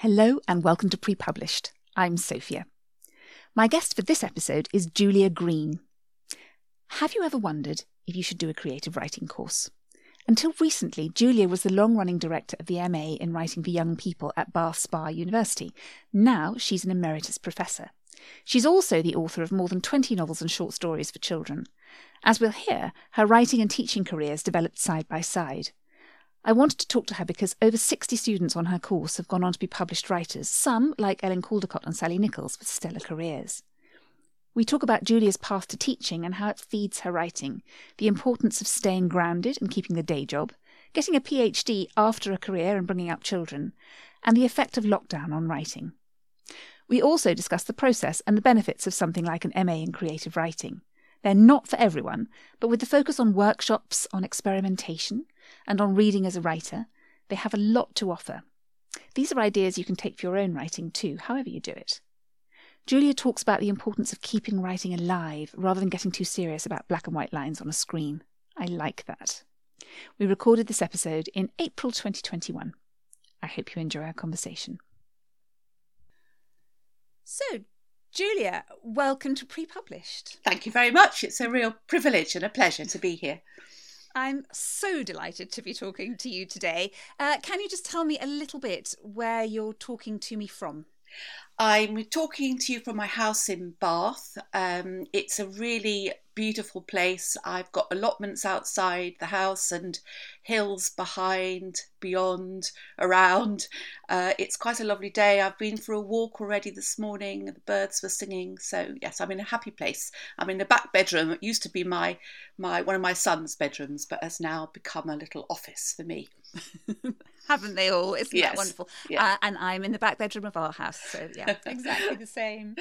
Hello and welcome to Pre Published. I'm Sophia. My guest for this episode is Julia Green. Have you ever wondered if you should do a creative writing course? Until recently, Julia was the long running director of the MA in Writing for Young People at Bath Spa University. Now she's an emeritus professor. She's also the author of more than 20 novels and short stories for children. As we'll hear, her writing and teaching careers developed side by side. I wanted to talk to her because over 60 students on her course have gone on to be published writers, some, like Ellen Caldecott and Sally Nicholls, with stellar careers. We talk about Julia's path to teaching and how it feeds her writing, the importance of staying grounded and keeping the day job, getting a PhD after a career and bringing up children, and the effect of lockdown on writing. We also discuss the process and the benefits of something like an MA in creative writing. They're not for everyone, but with the focus on workshops, on experimentation, and on reading as a writer, they have a lot to offer. These are ideas you can take for your own writing too, however you do it. Julia talks about the importance of keeping writing alive rather than getting too serious about black and white lines on a screen. I like that. We recorded this episode in April 2021. I hope you enjoy our conversation. So, Julia, welcome to Pre Published. Thank you very much. It's a real privilege and a pleasure to be here. I'm so delighted to be talking to you today. Uh, can you just tell me a little bit where you're talking to me from? I'm talking to you from my house in Bath. Um, it's a really beautiful place. I've got allotments outside the house and hills behind, beyond, around. Uh, it's quite a lovely day. I've been for a walk already this morning. The birds were singing. So yes, I'm in a happy place. I'm in the back bedroom. It used to be my my one of my son's bedrooms, but has now become a little office for me. Haven't they all? Isn't yes. that wonderful? Yeah. Uh, and I'm in the back bedroom of our house. So yeah, exactly the same.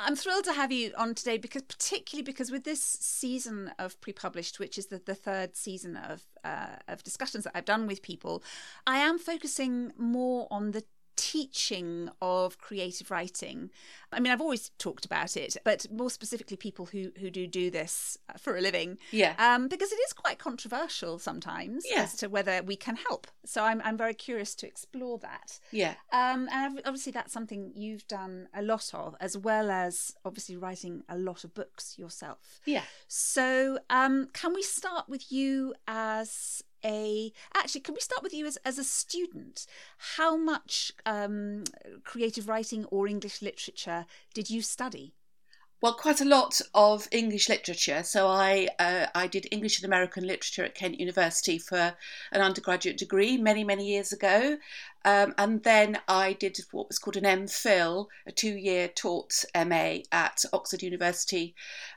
I'm thrilled to have you on today because, particularly because with this season of pre-published, which is the, the third season of uh, of discussions that I've done with people, I am focusing more on the teaching of creative writing. I mean, I've always talked about it, but more specifically, people who who do do this for a living. Yeah. Um, because it is quite controversial sometimes yeah. as to whether we can help. So I'm I'm very curious to explore that. Yeah. Um, and obviously that's something you've done a lot of, as well as obviously writing a lot of books yourself. Yeah. So um, can we start with you as a actually can we start with you as, as a student? How much um, creative writing or english literature did you study well, quite a lot of English literature. So I uh, I did English and American literature at Kent University for an undergraduate degree many many years ago, um, and then I did what was called an MPhil, a two-year taught MA at Oxford University,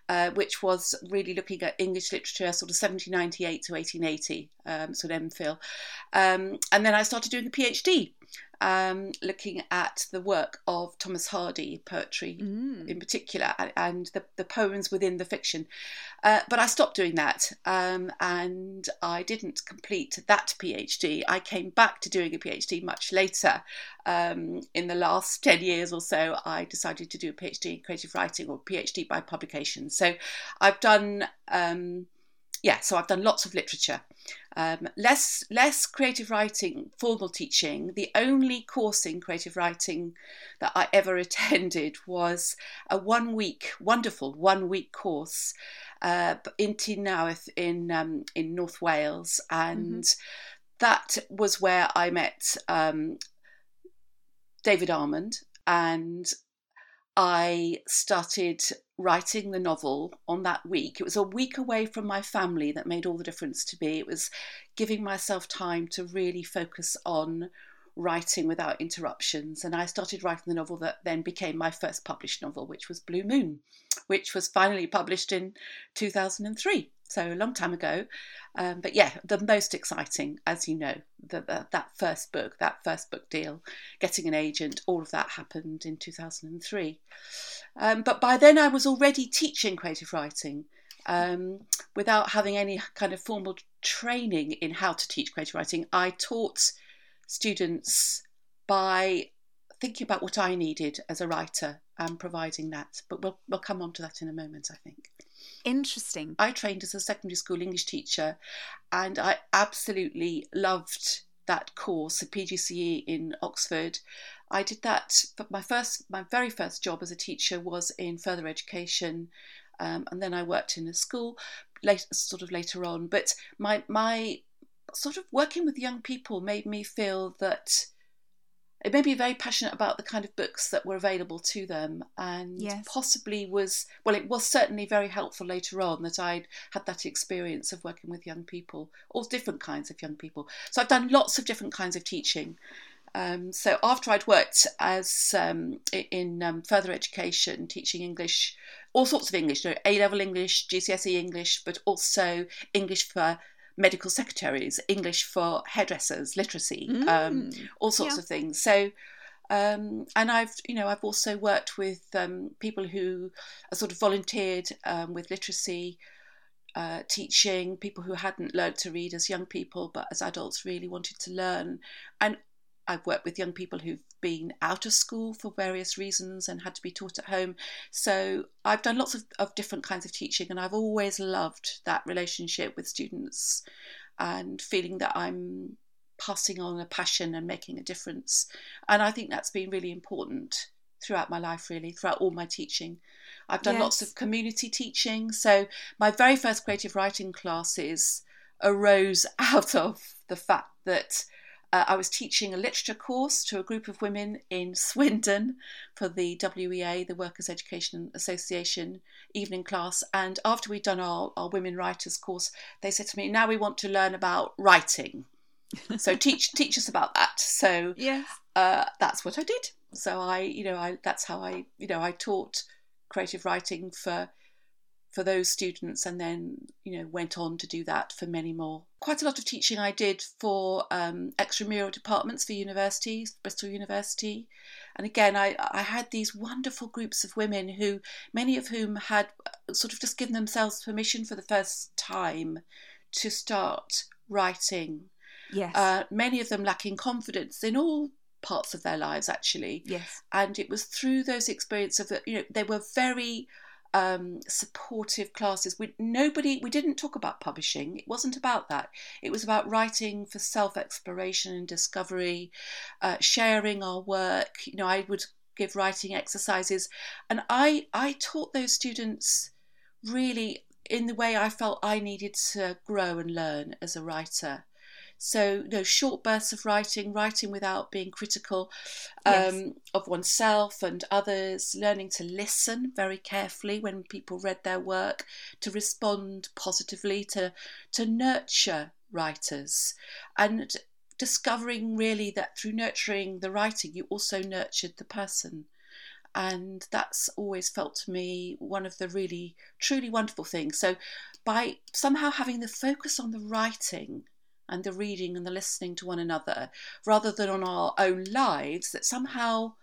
uh, which was really looking at English literature, sort of 1798 to 1880, um, so an MPhil, um, and then I started doing a PhD um, looking at the work of Thomas Hardy, poetry mm. in particular, and the, the poems within the fiction. Uh, but I stopped doing that um, and I didn't complete that PhD. I came back to doing a PhD much later. Um, in the last 10 years or so, I decided to do a PhD in creative writing or PhD by publication. So I've done um, yeah, so I've done lots of literature. Um, less less creative writing, formal teaching. The only course in creative writing that I ever attended was a one week, wonderful one week course uh, in Ty Newydd in um, in North Wales, and mm-hmm. that was where I met um, David Almond, and I started writing the novel on that week. It was a week away from my family that made all the difference to me. It was giving myself time to really focus on writing without interruptions. And I started writing the novel that then became my first published novel, which was Blue Moon, which was finally published in 2003 so a long time ago. Um, but yeah, the most exciting, as you know, the, the, that first book, that first book deal, getting an agent, all of that happened in 2003. Um, but by then I was already teaching creative writing um, without having any kind of formal training in how to teach creative writing. I taught students by thinking about what I needed as a writer and providing that. But we'll, we'll come on to that in a moment, I think. Interesting. I trained as a secondary school English teacher and I absolutely loved that course, a PGCE in Oxford. I did that. But my first, my very first job as a teacher was in further education, um, and then I worked in a school, late, sort of later on. But my my sort of working with young people made me feel that it made me very passionate about the kind of books that were available to them and Yes. possibly was well it was certainly very helpful later on that i'd had that experience of working with young people all different kinds of young people so i've done lots of different kinds of teaching um, so after i'd worked as um, in um, further education teaching english all sorts of english you know, a level english gcse english but also english for medical secretaries english for hairdressers literacy um, Mm. all sorts Yeah. of things. So, um, and I've you know I've also worked with um, people who are sort of volunteered um, with literacy uh, teaching, people who hadn't learned to read as young people, but as adults really wanted to learn, and I've worked with young people who've been out of school for various reasons and had to be taught at home. So I've done lots of, of different kinds of teaching, and I've always loved that relationship with students and feeling that I'm passing on a passion and making a difference. And I think that's been really important throughout my life, really, throughout all my teaching. I've done lots of community teaching. So my very first creative writing classes arose out of the fact that uh, I was teaching a literature course to a group of women in Swindon for the WEA, the Workers' Education Association evening class. And after we'd done our, our women writers course, they said to me, now we want to learn about writing. So teach teach us about that. So Yes. uh, that's what I did. So I, you know, I that's how I, you know, I taught creative writing for for those students, and then you know went on to do that for many more. Quite a lot of teaching I did for um, extramural departments for universities, Bristol University, and again I I had these wonderful groups of women who many of whom had uh, sort of just given themselves permission for the first time to start writing Yes. uh, many of them lacking confidence in all parts of their lives actually yes. and it was through those experiences that you know they were very um, supportive classes. We nobody we didn't talk about publishing. It wasn't about that. It was about writing for self-exploration and discovery uh, sharing our work. You know i would give writing exercises. And i i taught those students really in the way i felt i needed to grow and learn as a writer so, you know, short bursts of writing, writing without being critical um, Yes. of oneself and others, learning to listen very carefully when people read their work, to respond positively, to to nurture writers, and discovering really that through nurturing the writing, you also nurtured the person. And that's always felt to me one of the really, truly wonderful things. So, by somehow having the focus on the writing and the reading and the listening to one another rather than on our own lives that somehow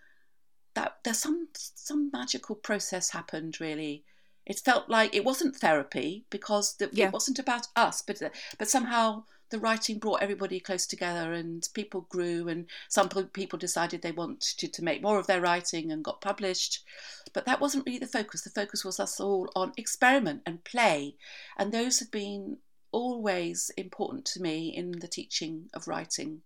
that there's some some magical process happened really. It felt like it wasn't therapy because the, Yeah. it wasn't about us but but somehow the writing brought everybody close together and people grew and some people decided they wanted to make more of their writing and got published. But that wasn't really the focus. The focus was us all on experiment and play. And those have been always important to me in the teaching of writing.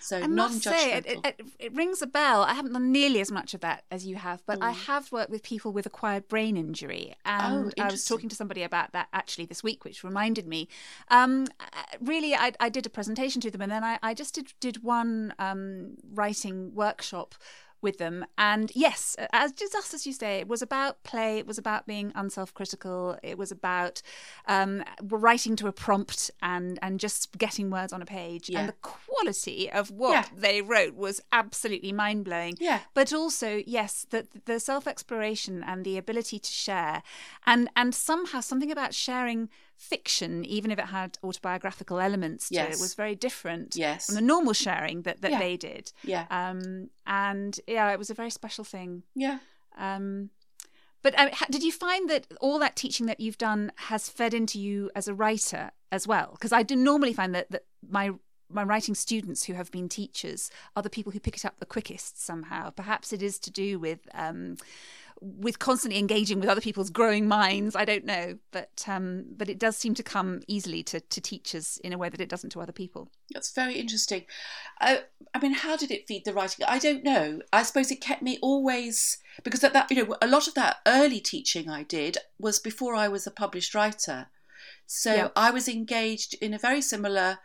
So I must say, it, it, it, rings a bell. I haven't done nearly as much of that as you have, but I Mm. have worked with people with acquired brain injury. And I was talking to somebody about that actually this week, which reminded me. Um, uh, really, I, I did a presentation to them, and then I, I just did, did one um, writing workshop with them. And yes, as just as you say, it was about play. It was about being unself-critical. It was about um, writing to a prompt and and just getting words on a page. Yeah. And the quality of what Yeah. they wrote was absolutely mind-blowing. yeah, But also, yes, the the self-exploration and the ability to share, and and somehow something about sharing fiction, even if it had autobiographical elements to it, was very different yes, from the normal sharing that that Yeah. they did. yeah, Um, and yeah, it was a very special thing. yeah. Um, but ha- did you find that all that teaching that you've done has fed into you as a writer as well? Because I do normally find that, that my my writing students who have been teachers are the people who pick it up the quickest somehow. Perhaps it is to do with um, with constantly engaging with other people's growing minds. I don't know, but um, but it does seem to come easily to, to teachers in a way that it doesn't to other people. That's very interesting. I, I mean, how did it feed the writing? I don't know. I suppose it kept me always because at that you know a lot of that early teaching I did was before I was a published writer, so yeah. I was engaged in a very similar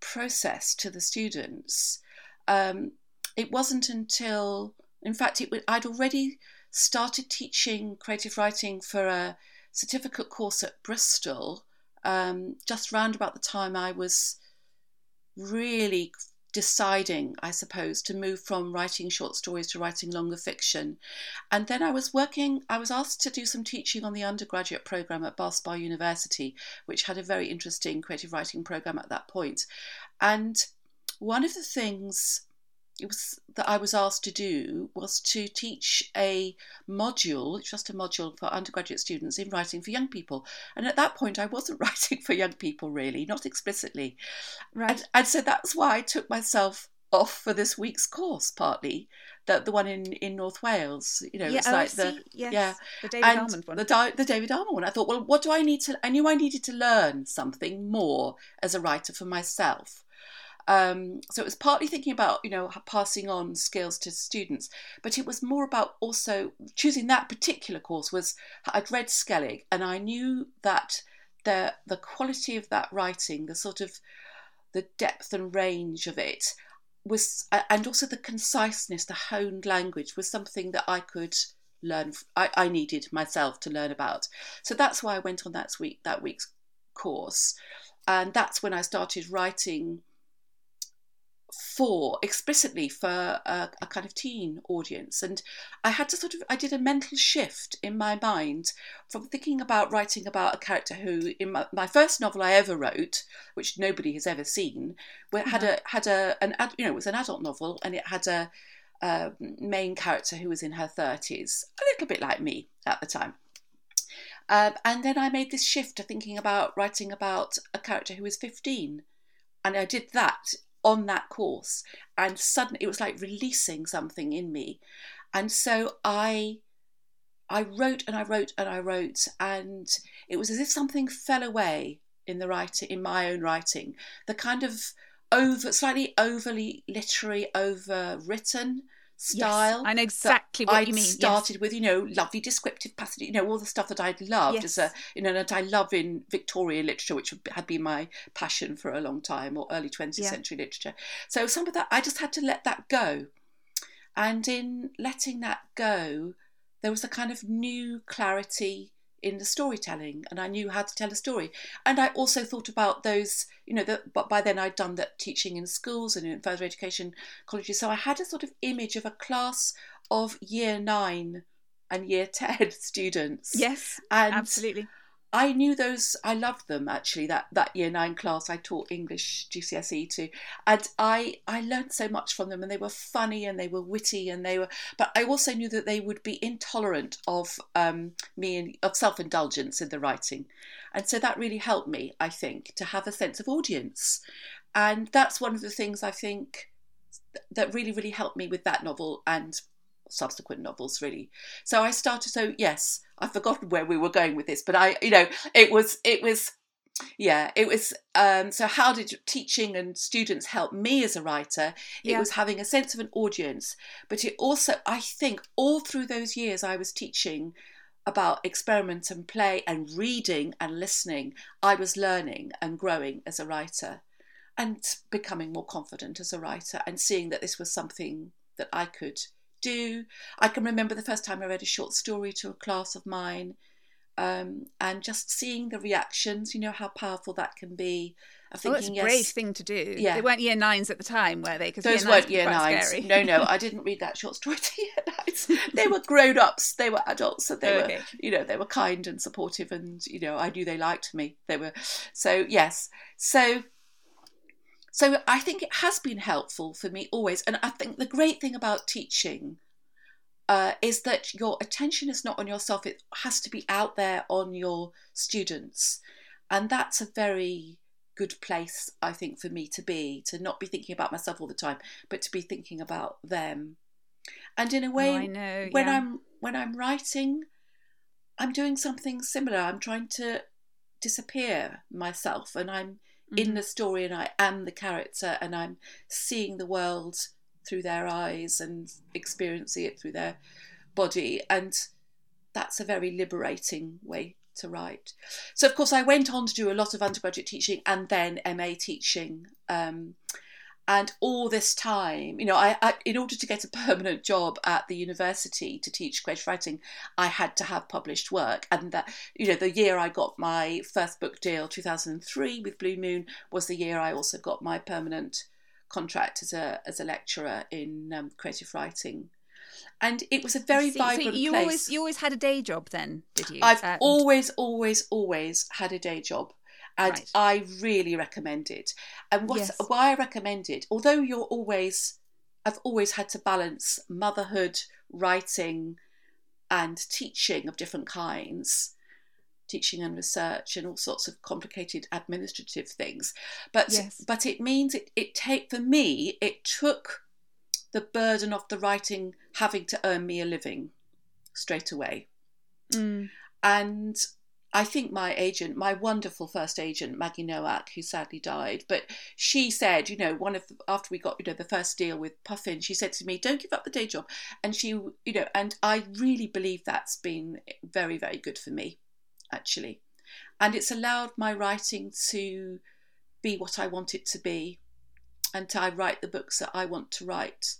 process to the students. Um, it wasn't until, in fact, it, I'd already started teaching creative writing for a certificate course at Bristol um, just round about the time I was really deciding, I suppose, to move from writing short stories to writing longer fiction. And then I was working, I was asked to do some teaching on the undergraduate program at Bath Spa University, which had a very interesting creative writing program at that point. And one of the things it was that I was asked to do was to teach a module, just a module for undergraduate students in writing for young people. And at that point, I wasn't writing for young people really, not explicitly. Right. And, and so that's why I took myself off for this week's course, partly the the one in, in North Wales. You know, yeah, it's oh, like the yes, yeah the David and Almond one. The, the David Almond one. I thought, well, what do I need to? I knew I needed to learn something more as a writer for myself. Um, so it was partly thinking about, you know, passing on skills to students, but it was more about also choosing that particular course was I'd read Skellig and I knew that the the quality of that writing, the sort of the depth and range of it was, and also the conciseness, the honed language was something that I could learn. I, I needed myself to learn about. So that's why I went on that week that week's course, and that's when I started writing for explicitly for a, a, kind of teen audience. And i had to sort of i did a mental shift in my mind from thinking about writing about a character who in my, my first novel i ever wrote which nobody has ever seen mm-hmm. had a had a an you know it was an adult novel and it had a, a main character who was in her 30s a little bit like me at the time. Um, and then i made this shift to thinking about writing about a character who was 15 and I did that on that course and suddenly it was like releasing something in me. And so i i wrote and i wrote and i wrote and it was as if something fell away in the writing in my own writing. The kind of over slightly overly literary overwritten style. Yes, I know exactly what I'd you mean. Started yes. with you know lovely descriptive passage, you know all the stuff that I'd loved yes. as a you know that I love in Victorian literature, which had been my passion for a long time, or early 20th yeah. century literature. So some of that I just had to let that go, and in letting that go, there was a kind of new clarity in the storytelling and I knew how to tell a story. And I also thought about those, you know, that but by then I'd done that teaching in schools and in further education colleges. So I had a sort of image of a class of year nine and year 10 students. Yes, and absolutely. I knew those. I loved them actually. That that year nine class, I taught English GCSE to, and I I learned so much from them. And they were funny and they were witty and they were. But I also knew that they would be intolerant of um, me and of self indulgence in the writing, and so that really helped me. I think to have a sense of audience, and that's one of the things I think that really really helped me with that novel and subsequent novels really so i started so yes i've forgotten where we were going with this but i you know it was it was yeah it was um so how did teaching and students help me as a writer it yeah. was having a sense of an audience but it also i think all through those years i was teaching about experiment and play and reading and listening i was learning and growing as a writer and becoming more confident as a writer and seeing that this was something that i could do. I can remember the first time I read a short story to a class of mine um, and just seeing the reactions, you know, how powerful that can be. Of thinking, oh, it's a brave yes, thing to do. Yeah. They weren't year nines at the time, were they? Because Those year weren't year nines. Scary. No, no, I didn't read that short story to year nines. They were grown ups. They were adults. So they okay. were, you know, they were kind and supportive, and you know, I knew they liked me. They were so yes. So so I think it has been helpful for me always. And I think the great thing about teaching uh, is that your attention is not on yourself, it has to be out there on your students. And that's a very good place I think for me to be to not be thinking about myself all the time but to be thinking about them and in a way oh, I know, when yeah. I'm when I'm writing I'm doing something similar I'm trying to disappear myself and I'm mm-hmm. in the story and I am the character and I'm seeing the world through their eyes and experiencing it through their body and that's a very liberating way to write. So, of course, I went on to do a lot of undergraduate teaching and then MA teaching. Um, and all this time, you know, I, I, in order to get a permanent job at the university to teach creative writing, I had to have published work. And that, you know, the year I got my first book deal, 2003, with Blue Moon, was the year I also got my permanent contract as a as a lecturer in um, creative writing and it was a very See, vibrant so you place. Always, you always had a day job then, did you? I've um, always, always, always had a day job. And right. I really recommend it. And what, yes. why I recommend it, although you're always, I've always had to balance motherhood, writing, and teaching of different kinds, teaching and research, and all sorts of complicated administrative things. But yes. but it means it it take for me it took the burden of the writing having to earn me a living straight away. Mm. And I think my agent, my wonderful first agent, Maggie Nowak, who sadly died, but she said, you know, one of the, after we got, you know, the first deal with Puffin, she said to me, "Don't give up the day job," and she, you know, and I really believe that's been very, very good for me, actually, and it's allowed my writing to be what I want it to be, and to I write the books that I want to write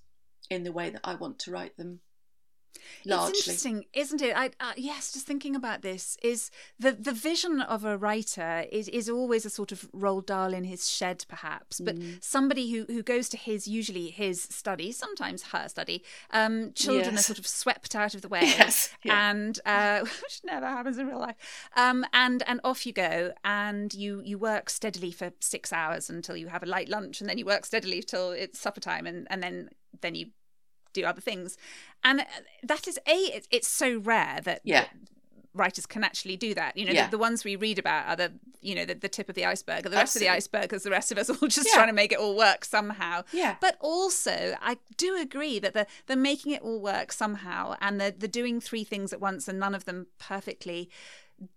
in the way that I want to write them. Largely. It's interesting, isn't it? I, uh, yes, just thinking about this is the the vision of a writer is is always a sort of Roald Dahl in his shed, perhaps, but mm. somebody who who goes to his usually his study, sometimes her study. Um, children yes. are sort of swept out of the way, yes. yeah. and uh, which never happens in real life. Um, and and off you go, and you you work steadily for six hours until you have a light lunch, and then you work steadily till it's supper time, and and then then you do other things and uh, that is a it's so rare that yeah writers can actually do that. You know, yeah. the, the, ones we read about are the, you know, the, the tip of the iceberg. The rest Absolutely. of the iceberg is the rest of us all just yeah. trying to make it all work somehow. Yeah. But also, I do agree that the the making it all work somehow and the the doing three things at once and none of them perfectly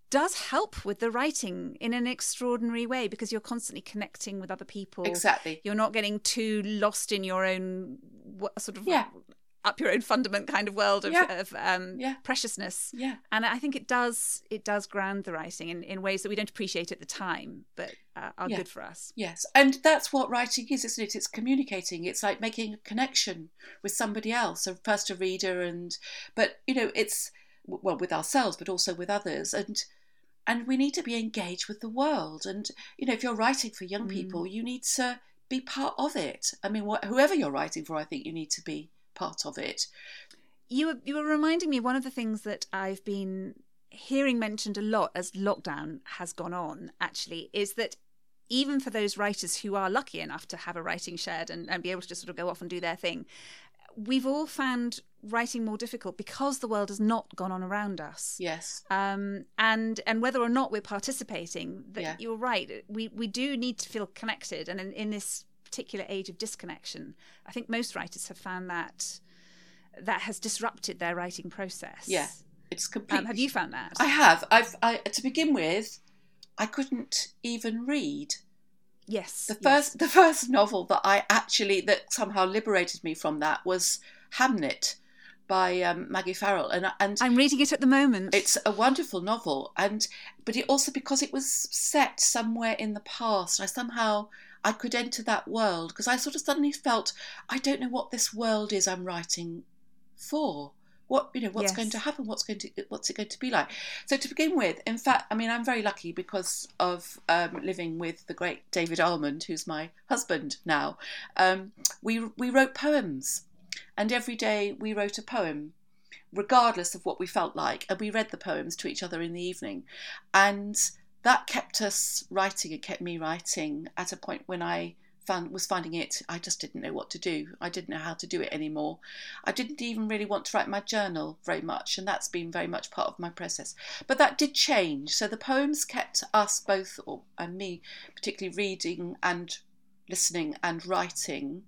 does help with the writing in an extraordinary way because you're constantly connecting with other people. Exactly. You're not getting too lost in your own sort of yeah. Up your own fundament kind of world of, yeah. of um, yeah. preciousness. Yeah. And I think it does it does ground the writing in, in ways that we don't appreciate at the time, but uh, are yeah. good for us. Yes, and that's what writing is, isn't it? It's communicating. It's like making a connection with somebody else, so first a reader, and but you know, it's well with ourselves, but also with others, and and we need to be engaged with the world. And you know, if you're writing for young mm. people, you need to be part of it. I mean, wh- whoever you're writing for, I think you need to be part of it. You were, you were reminding me one of the things that I've been hearing mentioned a lot as lockdown has gone on. Actually, is that even for those writers who are lucky enough to have a writing shed and, and be able to just sort of go off and do their thing, we've all found writing more difficult because the world has not gone on around us. Yes. Um, and and whether or not we're participating, that yeah. you're right. We we do need to feel connected, and in, in this particular age of disconnection, I think most writers have found that that has disrupted their writing process. Yeah, it's completely. Um, have you found that? I have. I've. I, to begin with, I couldn't even read Yes. The first the first novel that I actually that somehow liberated me from that was Hamnet by um, Maggie Farrell and and I'm reading it at the moment. It's a wonderful novel and but it also because it was set somewhere in the past I somehow I could enter that world because I sort of suddenly felt I don't know what this world is I'm writing for. What you know what's yes. going to happen? What's going to what's it going to be like? So to begin with in fact i mean i'm very lucky because of um, living with the great david almond who's my husband now. Um, we we wrote poems and every day we wrote a poem regardless of what we felt like and we read the poems to each other in the evening. And that kept us writing and kept me writing at a point when i found was finding it. I just didn't know what to do. I didn't know how to do it anymore. I didn't even really want to write my journal very much, and that's been very much part of my process. But that did change. So the poems kept us both, or, and me particularly, reading and listening and writing.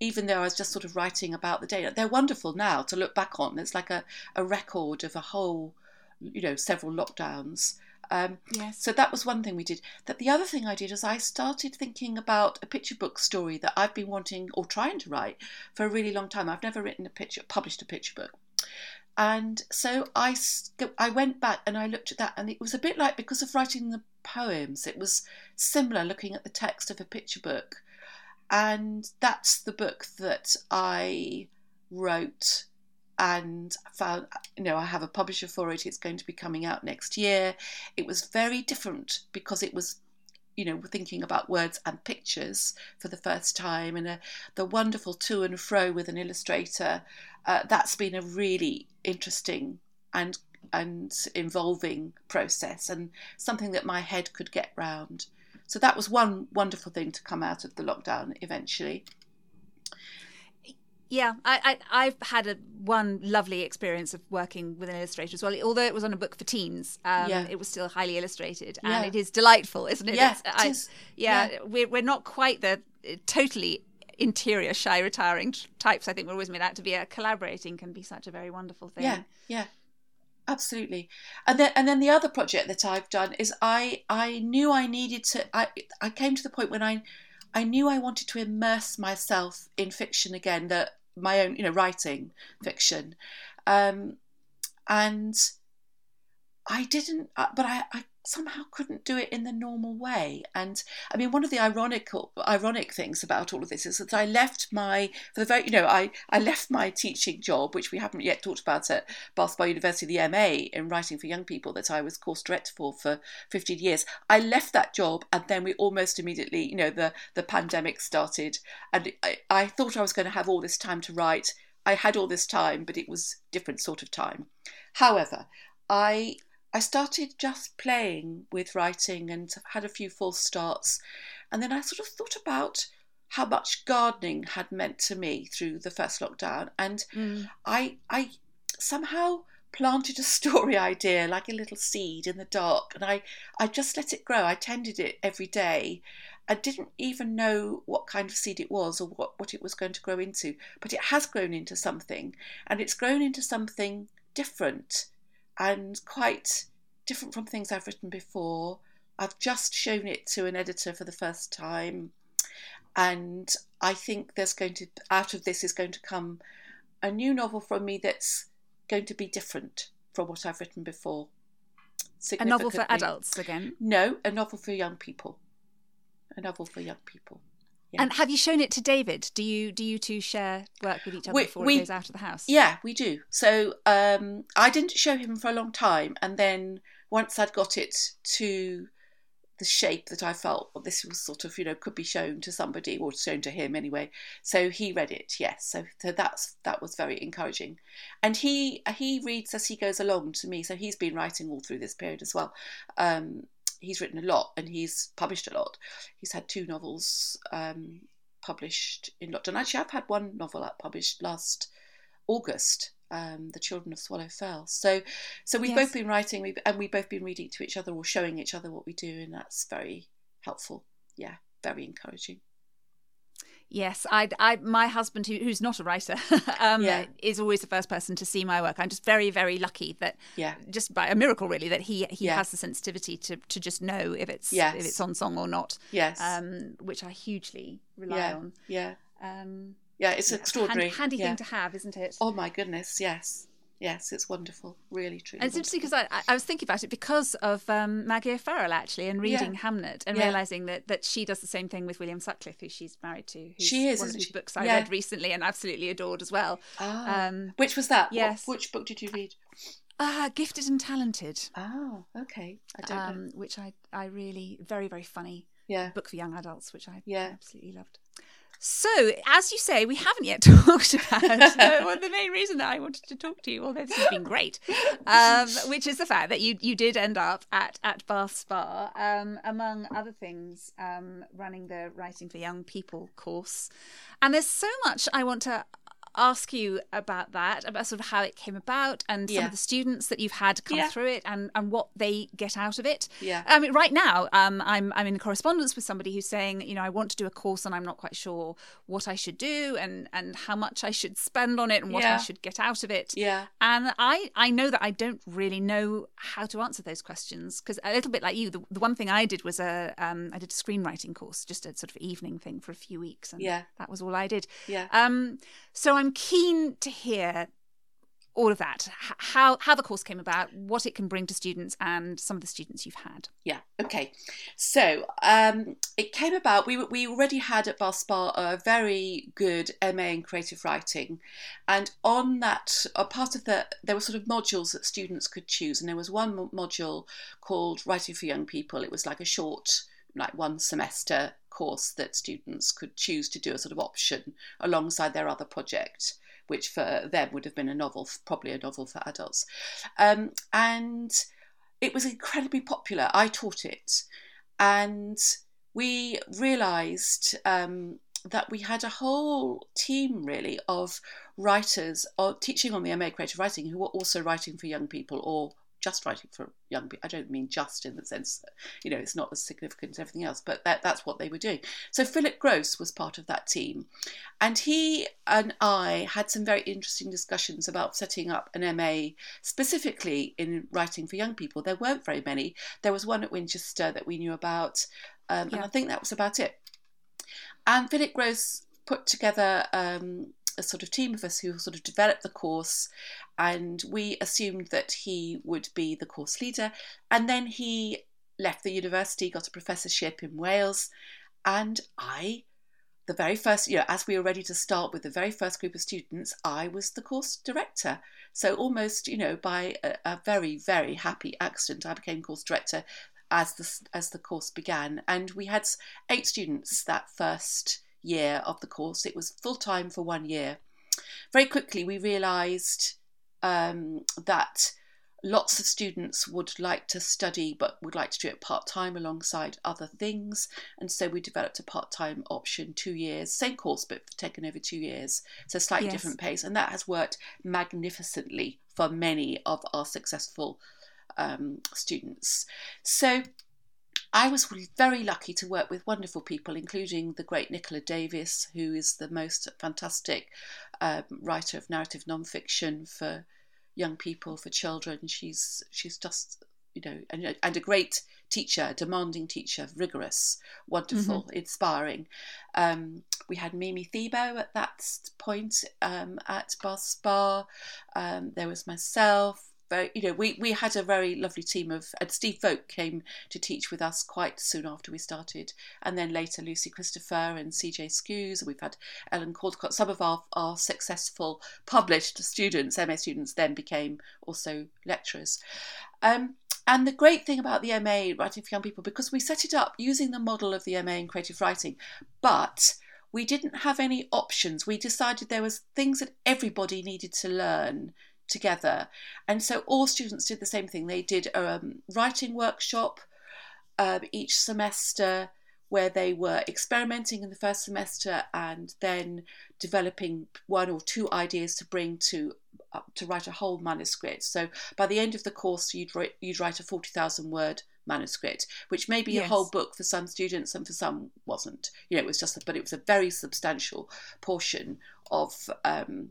Even though I was just sort of writing about the day, they're wonderful now to look back on. It's like a, a record of a whole, you know, several lockdowns um, yes. So that was one thing we did. That the other thing I did is I started thinking about a picture book story that I've been wanting or trying to write for a really long time. I've never written a picture, published a picture book. And so I, I went back and I looked at that, and it was a bit like because of writing the poems, it was similar looking at the text of a picture book. And that's the book that I wrote and found you know I have a publisher for it. It's going to be coming out next year. It was very different because it was you know we're thinking about words and pictures for the first time and a, the wonderful to and fro with an illustrator. Uh, that's been a really interesting and and involving process and something that my head could get round. So that was one wonderful thing to come out of the lockdown eventually. Yeah, I, I have had a one lovely experience of working with an illustrator as well. Although it was on a book for teens, um, yeah. it was still highly illustrated, and yeah. it is delightful, isn't it? Yeah, it is. yeah, yeah, we're we're not quite the uh, totally interior shy retiring types. I think we're always made out to be. A collaborating can be such a very wonderful thing. Yeah, yeah, absolutely. And then and then the other project that I've done is I I knew I needed to. I I came to the point when I. I knew I wanted to immerse myself in fiction again. That my own, you know, writing fiction. Um, and I didn't, uh, but I, I somehow couldn't do it in the normal way. And I mean, one of the ironical, ironic things about all of this is that I left my, for the very, you know, I, I left my teaching job, which we haven't yet talked about at Bath University, the MA in writing for young people that I was course director for for 15 years. I left that job and then we almost immediately, you know, the, the pandemic started and I, I thought I was going to have all this time to write. I had all this time, but it was different sort of time. However, I I started just playing with writing and had a few false starts. And then I sort of thought about how much gardening had meant to me through the first lockdown. And mm. I, I somehow planted a story idea like a little seed in the dark. And I, I just let it grow. I tended it every day. I didn't even know what kind of seed it was or what, what it was going to grow into, but it has grown into something. And it's grown into something different and quite different from things I've written before. I've just shown it to an editor for the first time, and I think there's going to out of this is going to come a new novel from me that's going to be different from what I've written before. A novel for adults again? No, a novel for young people. A novel for young people. Yeah. And have you shown it to David? Do you do you two share work with each other we, before we, it goes out of the house? Yeah, we do. So um, I didn't show him for a long time, and then once I'd got it to the shape that I felt well, this was sort of you know could be shown to somebody or shown to him anyway. So he read it, yes. So, so that's that was very encouraging, and he he reads as he goes along to me. So he's been writing all through this period as well. Um, he's written a lot and he's published a lot. He's had two novels um, published in lockdown. Actually, I've had one novel out published last August. Um, the Children of Swallow Fell. So, so we've yes. both been writing, we've, and we've both been reading to each other or showing each other what we do, and that's very helpful. Yeah, very encouraging. Yes, I, I, my husband, who, who's not a writer, um, yeah. is always the first person to see my work. I'm just very, very lucky that, yeah. just by a miracle, really, that he he yeah. has the sensitivity to, to just know if it's yes. if it's on song or not. Yes, um, which I hugely rely yeah. on. Yeah, um, yeah, it's extraordinary. Hand, handy thing to have, isn't it? Oh my goodness, yes yes, it's wonderful, really, truly. And it's interesting because I, I was thinking about it because of um, Maggie O'Farrell actually, and reading yeah. Hamnet and yeah. realizing that that she does the same thing with William Sutcliffe, who she's married to. she is one of the books I yeah. read recently and absolutely adored as well. Ah, um, which was that? Yes. What, which book did you read? Uh, Gifted and Talented. Oh, okay. I don't um. Which I, I really, very, very funny yeah. book for young adults, which I yeah. absolutely loved. So, as you say, we haven't yet talked about uh, well, the main reason that I wanted to talk to you, although this has been great, um, which is the fact that you you did end up at at Bath Spa, um, among other things, um, running the Writing for Young People course. And there's so much I want to ask you about that, about sort of how it came about and some of the students that you've had come Yeah. through it and, and what they get out of it. Yeah. I mean, right now, um, I'm I'm in correspondence with somebody who's saying, you know, I want to do a course and I'm not quite sure what I should do and and how much I should spend on it and what I should get out of it. Yeah. And I, I know that I don't really know how to answer those questions because a little bit like you, the, the one thing I did was a um, I did a screenwriting course, just a sort of evening thing for a few weeks, and Yeah. that was all I did. Yeah. Um, so I'm keen to hear all of that, how how the course came about, what it can bring to students, and some of the students you've had. Yeah. Okay. So um, it came about. We we already had at Spa a very good MA in creative writing, and on that, a part of the there were sort of modules that students could choose, and there was one module called Writing for Young People. It was like a short, like one semester course that students could choose to do a sort of option alongside their other project. Which for them would have been a novel, probably a novel for adults, um, and it was incredibly popular. I taught it, and we realised um, that we had a whole team really of writers or teaching on the MA creative writing who were also writing for young people or just writing for young people. I don't mean just in the sense that you know it's not as significant as everything else, but that, that's what they were doing. So Philip Gross was part of that team, and he and I had some very interesting discussions about setting up an MA specifically in writing for young people. There weren't very many. There was one at Winchester that we knew about, um, and I think that was about it. And Philip Gross put together um, a sort of team of us who sort of developed the course, and we assumed that he would be the course leader. And then he left the university, got a professorship in Wales, and I, the very first, you know, as we were ready to start with the very first group of students, I was the course director. So almost, you know, by a, a very, very happy accident, I became course director as the as the course began, and we had eight students that first year of the course. It was full time for one year. Very quickly, we realised um, that lots of students would like to study but would like to do it part time alongside other things, and so we developed a part time option, two years, same course but taken over two years, so slightly Yes. different pace, and that has worked magnificently for many of our successful um, students. So I was very lucky to work with wonderful people, including the great Nicola Davies, who is the most fantastic um, writer of narrative nonfiction for young people, for children. She's she's just you know and, and a great teacher, a demanding teacher, rigorous, wonderful, inspiring. Um, we had Mimi Thebo at that point um, at Bath Spa. Um, there was myself. Very, you know, we, we had a very lovely team of, and Steve Voake came to teach with us quite soon after we started, and then later Lucy Christopher and CJ Skuse. We've had Ellen Caldecott. Some of our, our successful published students, MA students, then became also lecturers. Um, and the great thing about the MA Writing for Young People, because we set it up using the model of the MA in creative writing, but we didn't have any options. We decided there was things that everybody needed to learn together, and so all students did the same thing. They did a um, writing workshop um, each semester where they were experimenting in the first semester and then developing one or two ideas to bring to uh, to write a whole manuscript. So by the end of the course, you'd write, you'd write a forty thousand word manuscript, which may be Yes. a whole book for some students and for some wasn't. You know, it was just, but it was a very substantial portion of. Um,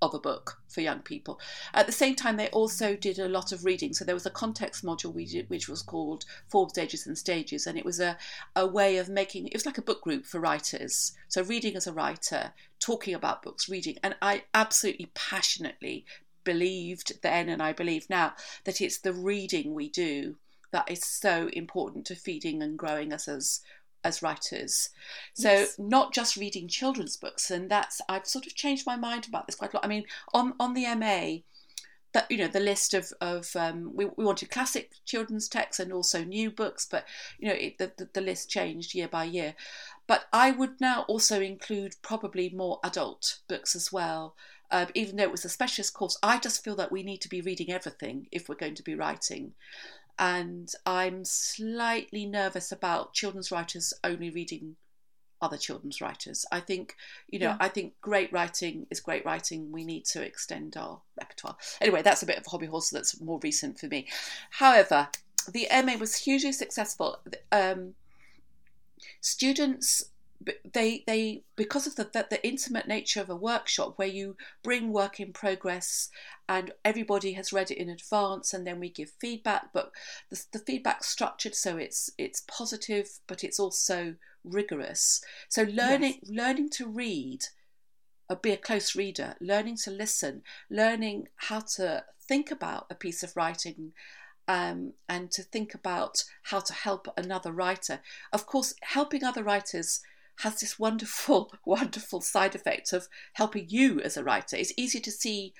of a book for young people. At the same time, they also did a lot of reading. So there was a context module we did, which was called Form Stages and Stages, and it was a, a way of making it was like a book group for writers. So reading as a writer, talking about books, reading, and I absolutely passionately believed then, and I believe now that it's the reading we do that is so important to feeding and growing us as as writers. So Yes. not just reading children's books, and that's I've sort of changed my mind about this quite a lot. I mean, on on the MA, that you know the list of of um, we, we wanted classic children's texts and also new books, but you know it, the, the the list changed year by year. but I would now also include probably more adult books as well. Uh, even though it was a specialist course, I just feel that we need to be reading everything if we're going to be writing. And I'm slightly nervous about children's writers only reading other children's writers. I think, you know, yeah. I think great writing is great writing. We need to extend our repertoire. Anyway, that's a bit of a hobby horse that's more recent for me. However, the MA was hugely successful. Um, students they they because of the, the, the intimate nature of a workshop where you bring work in progress and everybody has read it in advance and then we give feedback but the, the feedback structured so it's it's positive but it's also rigorous so learning yes. learning to read or uh, be a close reader learning to listen learning how to think about a piece of writing um, and to think about how to help another writer. Of course, helping other writers has this wonderful, wonderful side effect of helping you as a writer. It's easier to see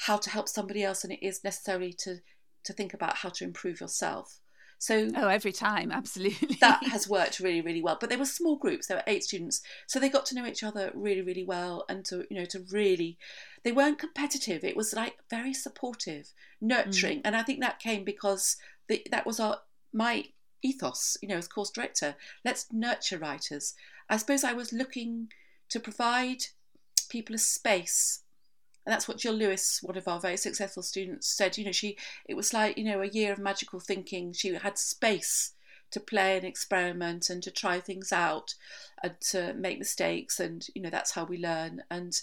how to help somebody else than it is necessarily to to think about how to improve yourself. So oh, every time, absolutely. that has worked really, really well. But they were small groups. There were eight students, so they got to know each other really, really well, and to you know to really, they weren't competitive. It was like very supportive, nurturing, mm. and I think that came because the, that was our my ethos. You know, as course director, let's nurture writers. I suppose I was looking to provide people a space and that's what Jill Lewis, one of our very successful students, said. You know, she it was like you know a year of magical thinking. She had space to play and experiment and to try things out and to make mistakes, and you know that's how we learn. And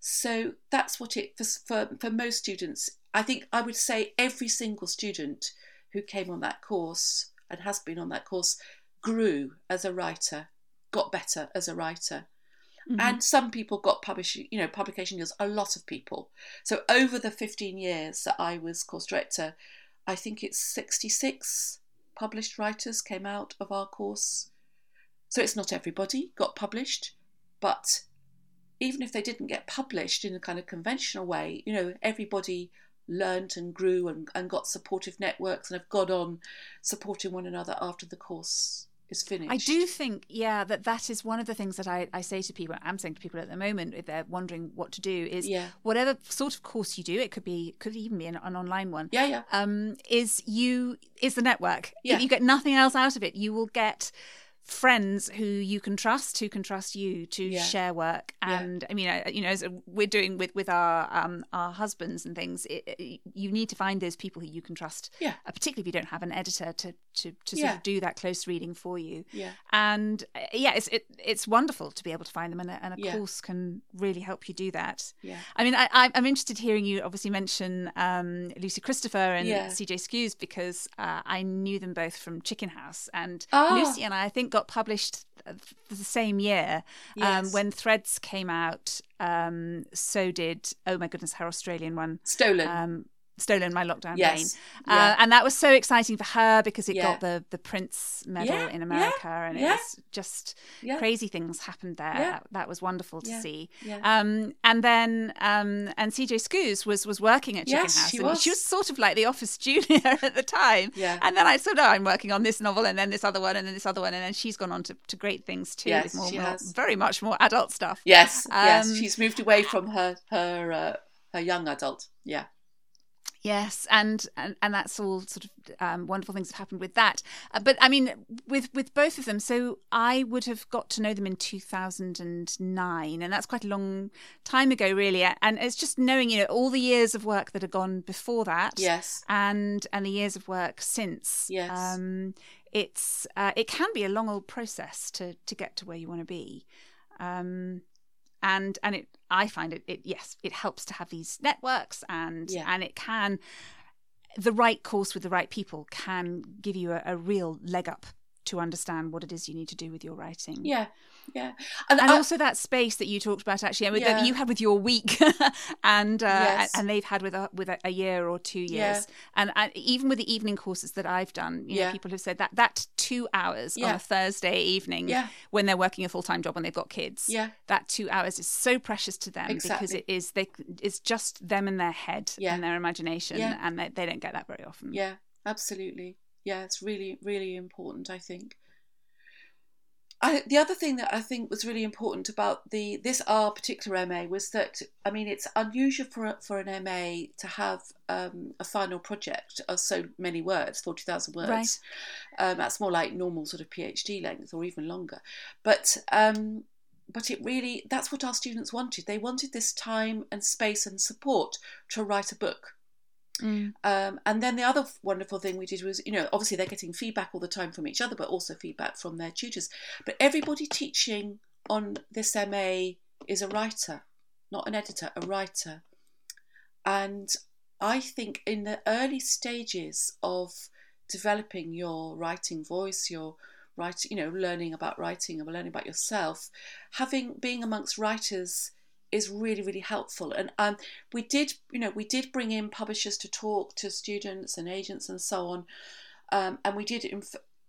so that's what it for for, for most students. I think I would say every single student who came on that course and has been on that course grew as a writer, got better as a writer. Mm-hmm. And some people got publishing, you know, publication deals, a lot of people. So over the 15 years that I was course director, I think it's 66 published writers came out of our course. So it's not everybody got published, but even if they didn't get published in a kind of conventional way, you know, everybody learned and grew and, and got supportive networks and have gone on supporting one another after the course is finished. I do think, yeah, that that is one of the things that I, I say to people. I'm saying to people at the moment if they're wondering what to do is yeah. whatever sort of course you do, it could be could even be an, an online one. Yeah, yeah. Um, is you is the network. Yeah. If you get nothing else out of it, you will get friends who you can trust who can trust you to yeah. share work. And yeah. i mean you know as we're doing with with our um our husbands and things it, it, you need to find those people who you can trust yeah. uh, particularly if you don't have an editor to to, to sort yeah. of do that close reading for you. Yeah. And uh, yeah it's it, it's wonderful to be able to find them and a, and a course can really help you do that. Yeah. I mean i i'm interested hearing you obviously mention um lucy christopher and CJ Skuse because uh, i knew them both from chicken house. And oh. lucy and i, I think got published the same year um, yes. um, when Threads came out. Um, so did oh my goodness, her Australian one, Stolen. Um, stolen my lockdown yes. Uh, yeah. and that was so exciting for her because it yeah. got the the Printz medal yeah. in America, and it was just crazy things happened there. That, that, was wonderful to see. Um, and then um, and CJ Skuse was was working at Chicken yes, House, she and was. she was sort of like the office junior at the time. Yeah. And then I said, "Oh, I'm working on this novel, and then this other one, and then this other one, and then she's gone on to, to great things too, yes, more, she more has. very much more adult stuff. Yes, um, yes, she's moved away from her her uh, her young adult. Yeah. Yes, and, and and that's all sort of um, wonderful things that happened with that. Uh, but I mean, with with both of them, so I would have got to know them in two thousand and nine, and that's quite a long time ago, really. And it's just knowing, you know, all the years of work that have gone before that, yes, and and the years of work since, yes. Um, it's uh, it can be a long old process to to get to where you want to be. Um, and and it I find it, it yes it helps to have these networks and yeah. and it can the right course with the right people can give you a, a real leg up to understand what it is you need to do with your writing. Yeah, yeah, and, and I, also that space that you talked about actually, yeah. that you had with your week, and uh, yes. and they've had with a, with a, year or two years, yeah. and, and, even with the evening courses that I've done, you yeah. know, people have said that that two hours on a Thursday evening, yeah. when they're working a full time job and they've got kids, yeah. that two hours is so precious to them exactly. because it is they it's just them and their head and their imagination, and they, they don't get that very often. Yeah, absolutely yeah, it's really, really important, I think. I, the other thing that I think was really important about the this our particular MA was that I mean it's unusual for for an MA to have um, a final project of so many words, forty thousand words. Right. Um, that's more like normal sort of PhD length or even longer. But um, but it really that's what our students wanted. They wanted this time and space and support to write a book. Mm. Um, and then the other wonderful thing we did was, you know, obviously they're getting feedback all the time from each other, but also feedback from their tutors. But everybody teaching on this MA is a writer, not an editor, a writer. And I think in the early stages of developing your writing voice, your writing, you know, learning about writing and learning about yourself, having being amongst writers is really really helpful. And um, we did you know we did bring in publishers to talk to students and agents and so on. Um, and we did in,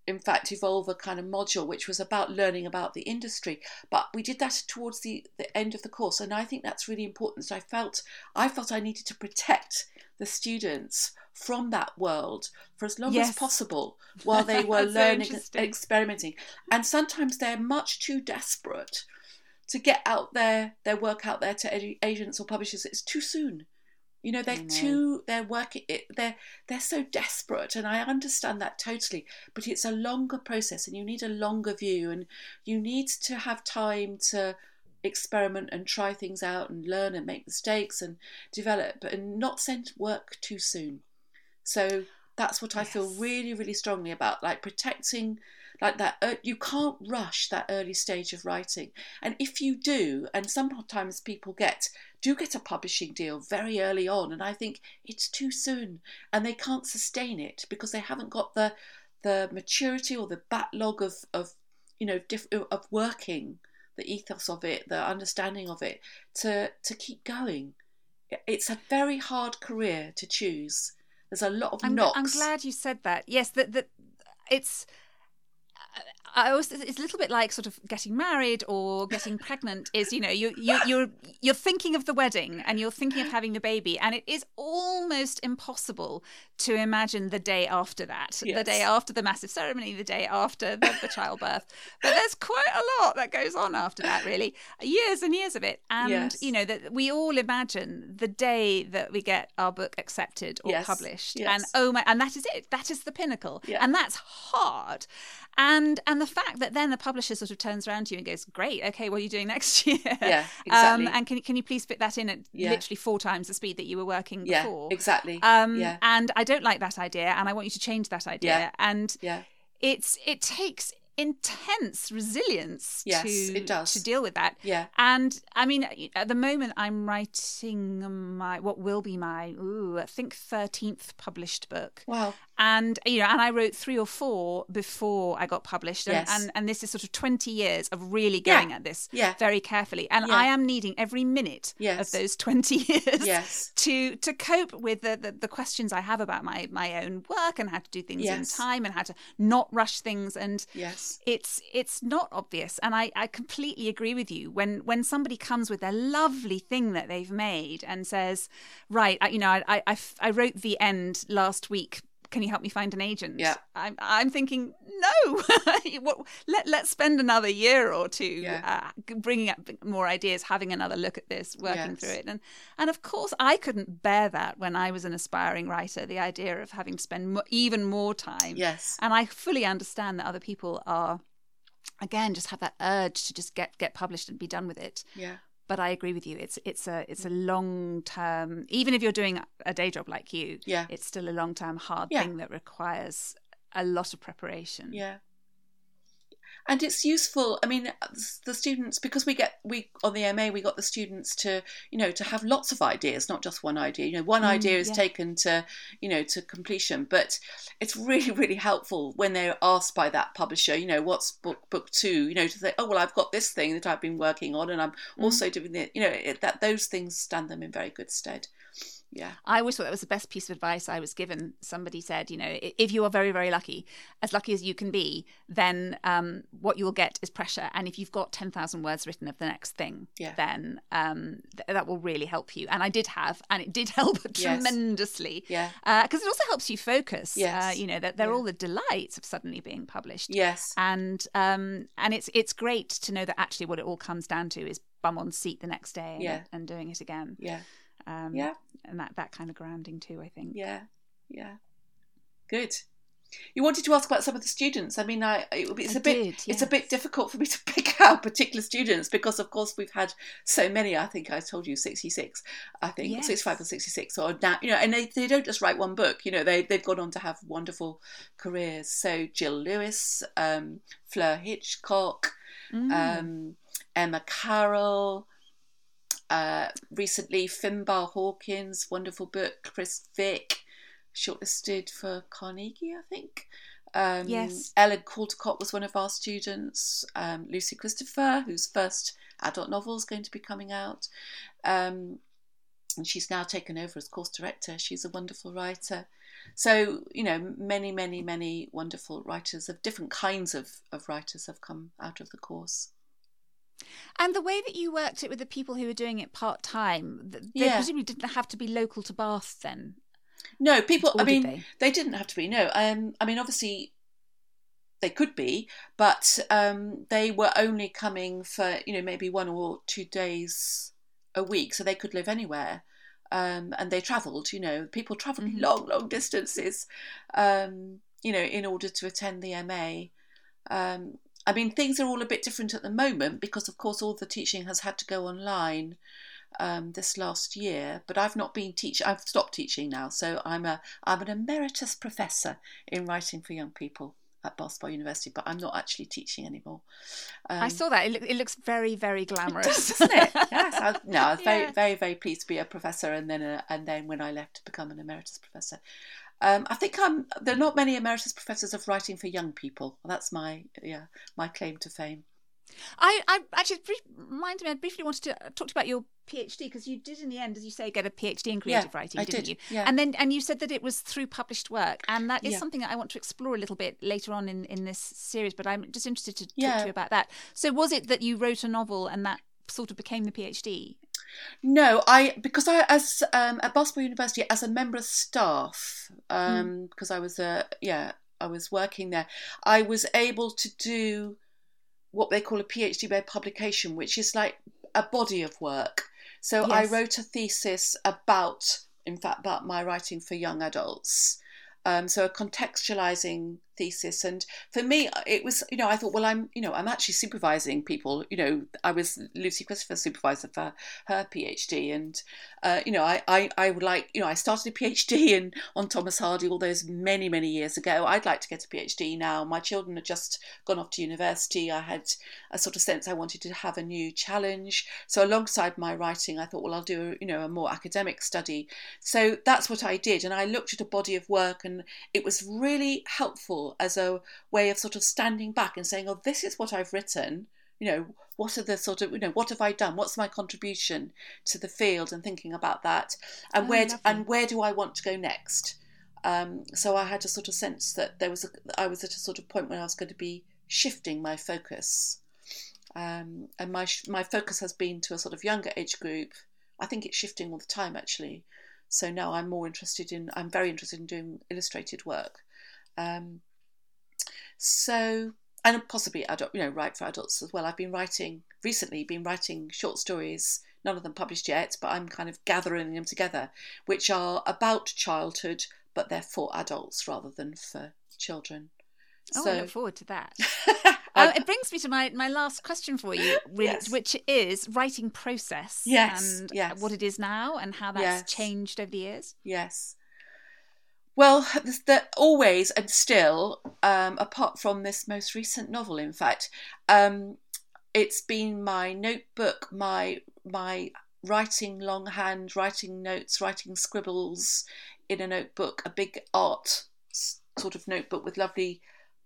in fact evolve a kind of module which was about learning about the industry. But we did that towards the, the end of the course. And i think that's really important. So i felt i felt i needed to protect the students from that world for as long yes. as possible while they were learning so experimenting. And sometimes they're much too desperate to get out their their work out there to agents or publishers it's too soon you know they're know. too they're working they're they're so desperate and i understand that totally but it's a longer process and you need a longer view and you need to have time to experiment and try things out and learn and make mistakes and develop and not send work too soon so that's what i yes. feel really really strongly about like protecting like that uh, you can't rush that early stage of writing and if you do and sometimes people get do get a publishing deal very early on and i think it's too soon and they can't sustain it because they haven't got the the maturity or the backlog of of you know diff, of working the ethos of it the understanding of it to to keep going it's a very hard career to choose there's a lot of I'm, knocks. I'm glad you said that. Yes, that that it's I always it's a little bit like sort of getting married or getting pregnant is you know you you you're you're thinking of the wedding and you're thinking of having the baby and it is almost impossible to imagine the day after that. Yes. the day after the massive ceremony the day after the, the childbirth. But there's quite a lot that goes on after that really. Years and years of it. And yes. you know that we all imagine the day that we get our book accepted or yes. published. And oh my and that is it. That is the pinnacle. And that's hard. And and the fact that then the publisher sort of turns around to you and goes, "Great, okay, what are you doing next year?" Yeah, exactly. Um, and can can you please fit that in at yeah. literally four times the speed that you were working yeah, before? Exactly. Um, yeah. And I don't like that idea, and I want you to change that idea. Yeah. And yeah. it's it takes intense resilience yes, to it does. to deal with that. Yeah. And I mean, at the moment, I'm writing my what will be my ooh, I think thirteenth published book. Wow. And you know, and I wrote three or four before I got published, and yes. and, and, this is sort of twenty years of really going yeah. at this yeah. very carefully, and yeah. I am needing every minute yes. of those twenty years yes. to to cope with the, the, the questions I have about my my own work and how to do things in time and how to not rush things and yes it's it's not obvious and I, I completely agree with you when when somebody comes with a lovely thing that they've made and says right I, you know I, I I wrote the end last week can you help me find an agent? Yeah. I'm, I'm thinking, no, let, let's spend another year or two yeah. uh, bringing up more ideas, having another look at this, working yes. through it. And, and of course, I couldn't bear that when I was an aspiring writer, the idea of having to spend mo- even more time. Yes. And I fully understand that other people are again just have that urge to just get get published and be done with it yeah but I agree with you. It's it's a it's a long term. Even if you're doing a day job like you, yeah, it's still a long term hard yeah. thing that requires a lot of preparation. Yeah, and it's useful i mean the students because we get we on the ma we got the students to you know to have lots of ideas not just one idea you know one mm, idea is yeah. taken to you know to completion but it's really really helpful when they're asked by that publisher you know what's book book two you know to say oh well i've got this thing that i've been working on and i'm mm. also doing it you know it, that those things stand them in very good stead yeah. I always thought that was the best piece of advice I was given. Somebody said, you know, if you are very, very lucky, as lucky as you can be, then um, what you will get is pressure. And if you've got 10,000 words written of the next thing, yeah. then um, th- that will really help you. And I did have, and it did help Yes. tremendously. Yeah. Because it also helps you focus. Yes. Uh, you know, that they're Yeah. all the delights of suddenly being published. Yes. And um, and it's it's great to know that actually what it all comes down to is bum on seat the next day and, Yeah. and doing it again. Yeah. Um, Yeah. And that, that kind of grounding too, I think. Yeah. Yeah. Good. You wanted to ask about some of the students. I mean, I it, it's I a bit did, it's a bit difficult for me to pick out particular students because, of course, we've had so many. I think I told you sixty six. I think Yes. sixty five or sixty six. Or now, you know, and they, they don't just write one book. You know, they they've gone on to have wonderful careers. So Jill Lewis, um, Fleur Hitchcock, Mm. um, Emma Carroll. Uh, recently, Finbar Hawkins, wonderful book. Chris Vick, shortlisted for Carnegie, I think. Um, Yes. Elen Caldecott was one of our students. Um, Lucy Christopher, whose first adult novel is going to be coming out. Um, and she's now taken over as course director. She's a wonderful writer. So, you know, many, many, many wonderful writers of different kinds of, of writers have come out of the course. And the way that you worked it with the people who were doing it part time, they Yeah. presumably didn't have to be local to Bath then. No, people. Or I mean, they? they? didn't have to be. No, um, I mean, obviously, they could be, but um, they were only coming for you know maybe one or two days a week, so they could live anywhere. Um, and they travelled. You know, people travelled Mhm. long, long distances. Um, you know, in order to attend the MA. Um, I mean, things are all a bit different at the moment because, of course, all the teaching has had to go online um, this last year. But I've not been teaching. I've stopped teaching now, so I'm a I'm an emeritus professor in writing for young people at Bath University. But I'm not actually teaching anymore. Um, I saw that. It, look, it looks very, very it does, glamorous. doesn't it? yes. I, no, I was very, very, very pleased to be a professor, and then a, and then when I left to become an emeritus professor. Um, I think I'm. There are not many emeritus professors of writing for young people. That's my yeah my claim to fame. I, I actually brief, reminded me. I briefly wanted to talk to you about your PhD because you did, in the end, as you say, get a PhD in creative Yeah, writing, I didn't did, you? yeah. And then, and you said that it was through published work, and that is Yeah. something that I want to explore a little bit later on in in this series. But I'm just interested to talk Yeah. to you about that. So, was it that you wrote a novel and that sort of became the PhD? No, I because I as um, at Bath Spa University as a member of staff um, because I was a yeah I was working there. I was able to do what they call a PhD by publication, which is like a body of work. So I wrote a thesis about, in fact, about my writing for young adults. Um, so a contextualizing thesis, and for me, it was you know I thought well I'm you know I'm actually supervising people. You know I was Lucy Christopher's supervisor for her PhD, and uh, you know I, I I would like you know I started a PhD in on Thomas Hardy all those many many years ago. I'd like to get a PhD now. My children had just gone off to university. I had a sort of sense I wanted to have a new challenge. So alongside my writing, I thought well I'll do a, you know a more academic study. So that's what I did, and I looked at a body of work, and it was really helpful as a way of sort of standing back and saying, oh, this is what I've written. You know, what are the sort of, you know, what have I done? What's my contribution to the field? And thinking about that, and Oh, where lovely. and where do I want to go next? Um, so I had a sort of sense that there was a, I was at a sort of point where I was going to be shifting my focus, um, and my my focus has been to a sort of younger age group. I think it's shifting all the time actually. So now I'm more interested in. I'm very interested in doing illustrated work. Um, so and possibly adult, you know, write for adults as well. I've been writing recently, been writing short stories. None of them published yet, but I'm kind of gathering them together, which are about childhood, but they're for adults rather than for children. Oh, so I look forward to that. Uh, it brings me to my, my last question for you, which, Yes. which is writing process. Yes, And yes. what it is now and how that's Yes. changed over the years. Yes. Well, the, always and still, um, apart from this most recent novel, in fact, um, it's been my notebook, my my writing longhand, writing notes, writing scribbles in a notebook, a big art sort of notebook with lovely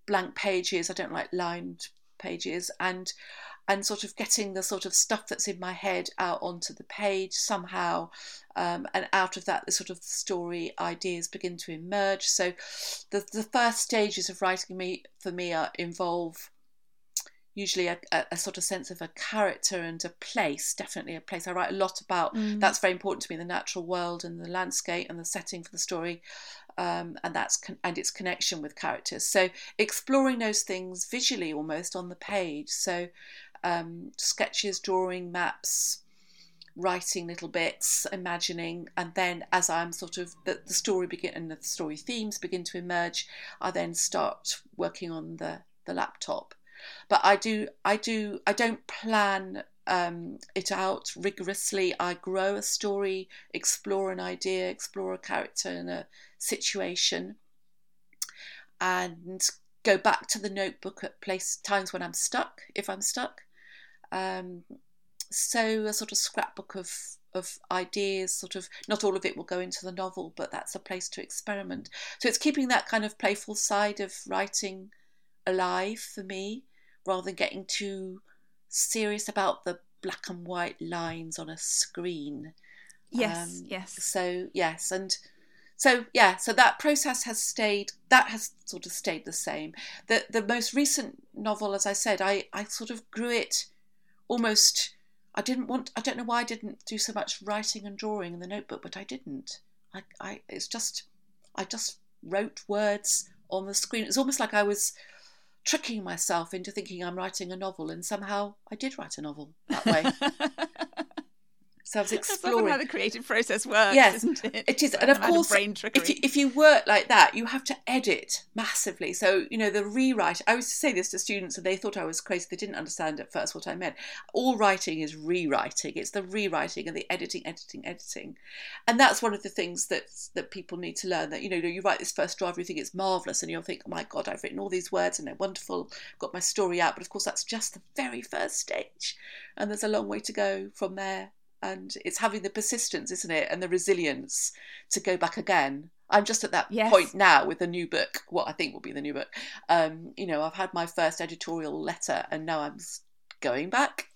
blank pages. I don't like lined pages, and and sort of getting the sort of stuff that's in my head out onto the page somehow. Um, and out of that, the sort of story ideas begin to emerge. So, the the first stages of writing me for me are, involve usually a, a, a, sort of sense of a character and a place definitely a place i write a lot about mm. that's very important to me the natural world and the landscape and the setting for the story um, and that's con- and its connection with characters so exploring those things visually almost on the page so um, sketches drawing maps writing little bits imagining and then as i'm sort of the, the story begin and the story themes begin to emerge i then start working on the the laptop but I do I do I don't plan um, it out rigorously. I grow a story, explore an idea, explore a character and a situation, and go back to the notebook at place times when I'm stuck, if I'm stuck. Um, so a sort of scrapbook of of ideas, sort of not all of it will go into the novel, but that's a place to experiment. So it's keeping that kind of playful side of writing alive for me rather than getting too serious about the black and white lines on a screen. Yes, um, yes. So, yes, and so yeah, so that process has stayed that has sort of stayed the same. The the most recent novel, as I said, I, I sort of grew it almost I didn't want I don't know why I didn't do so much writing and drawing in the notebook, but I didn't. I, I it's just I just wrote words on the screen. It's almost like I was tricking myself into thinking I'm writing a novel, and somehow I did write a novel that way. So I was exploring That's how the creative process works, yes, isn't it? It is, and of course, if you, if you work like that, you have to edit massively. So you know the rewrite. I used to say this to students, and they thought I was crazy. They didn't understand at first what I meant. All writing is rewriting. It's the rewriting and the editing, editing, editing, and that's one of the things that that people need to learn. That you know, you write this first draft, you think it's marvelous, and you'll think, oh my god, I've written all these words and they're wonderful. Got my story out, but of course that's just the very first stage, and there's a long way to go from there and it's having the persistence isn't it and the resilience to go back again i'm just at that yes. point now with the new book what i think will be the new book um, you know i've had my first editorial letter and now i'm going back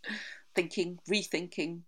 thinking rethinking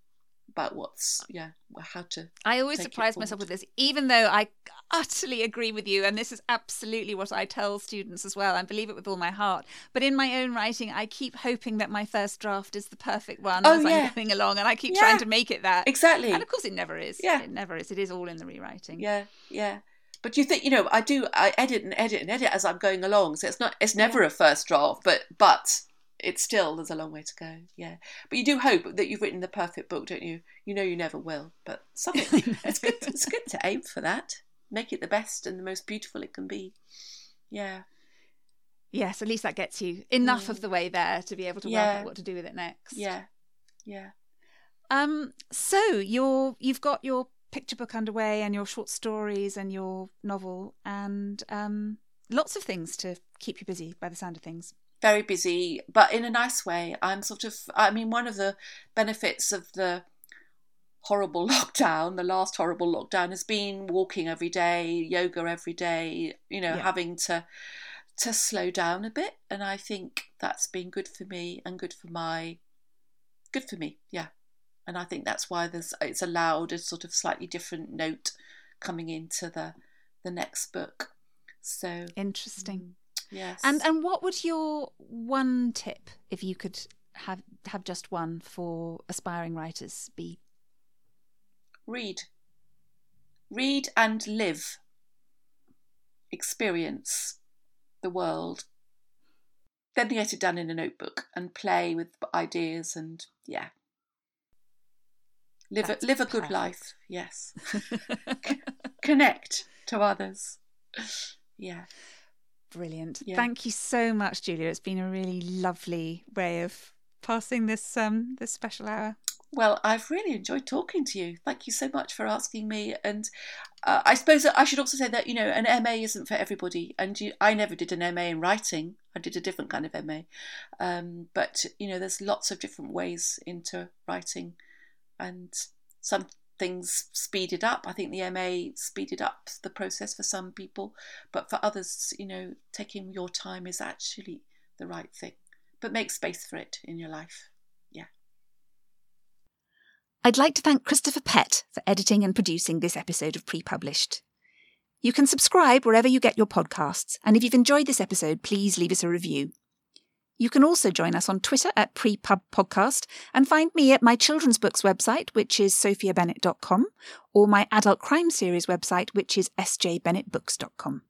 about what's yeah how to i always surprise myself with this even though i utterly agree with you and this is absolutely what i tell students as well i believe it with all my heart. But in my own writing i keep hoping that my first draft is the perfect one oh, as yeah. i'm going along and i keep yeah. trying to make it that. Exactly. And of course it never is. Yeah. It never is. It is all in the rewriting. Yeah yeah. But you think you know i do i edit and edit and edit as i'm going along so it's not it's never yeah. a first draft but but it's still there's a long way to go. Yeah, but you do hope that you've written the perfect book, don't you? You know you never will, but something it's good. It's good to aim for that. Make it the best and the most beautiful it can be. Yeah. Yes, at least that gets you enough mm. of the way there to be able to yeah. work out what to do with it next. Yeah, yeah. Um. So you're you've got your picture book underway and your short stories and your novel and um lots of things to keep you busy by the sound of things very busy, but in a nice way. I'm sort of, I mean, one of the benefits of the horrible lockdown, the last horrible lockdown, has been walking every day, yoga every day, you know, yeah. having to to slow down a bit and i think that's been good for me and good for my good for me yeah and i think that's why there's it's allowed a sort of slightly different note coming into the the next book so interesting mm. Yes. And and what would your one tip, if you could have have just one for aspiring writers, be? Read. Read and live. Experience the world. Then get it done in a notebook and play with ideas and yeah. Live a, live a good life. Yes. Connect to others. Yeah. Brilliant. Yeah. Thank you so much, Julia. It's been a really lovely way of passing this um this special hour. Well, I've really enjoyed talking to you. Thank you so much for asking me. And uh, I suppose I should also say that you know an MA isn't for everybody, and you, I never did an MA in writing. I did a different kind of MA, um, but you know there's lots of different ways into writing, and some things speeded up. I think the MA speeded up the process for some people, but for others, you know, taking your time is actually the right thing. But make space for it in your life. Yeah. I'd like to thank Christopher Pett for editing and producing this episode of Pre Published. You can subscribe wherever you get your podcasts, and if you've enjoyed this episode, please leave us a review. You can also join us on Twitter at Prepub Podcast and find me at my children's books website, which is sophiabennett.com, or my adult crime series website, which is sjbennettbooks.com.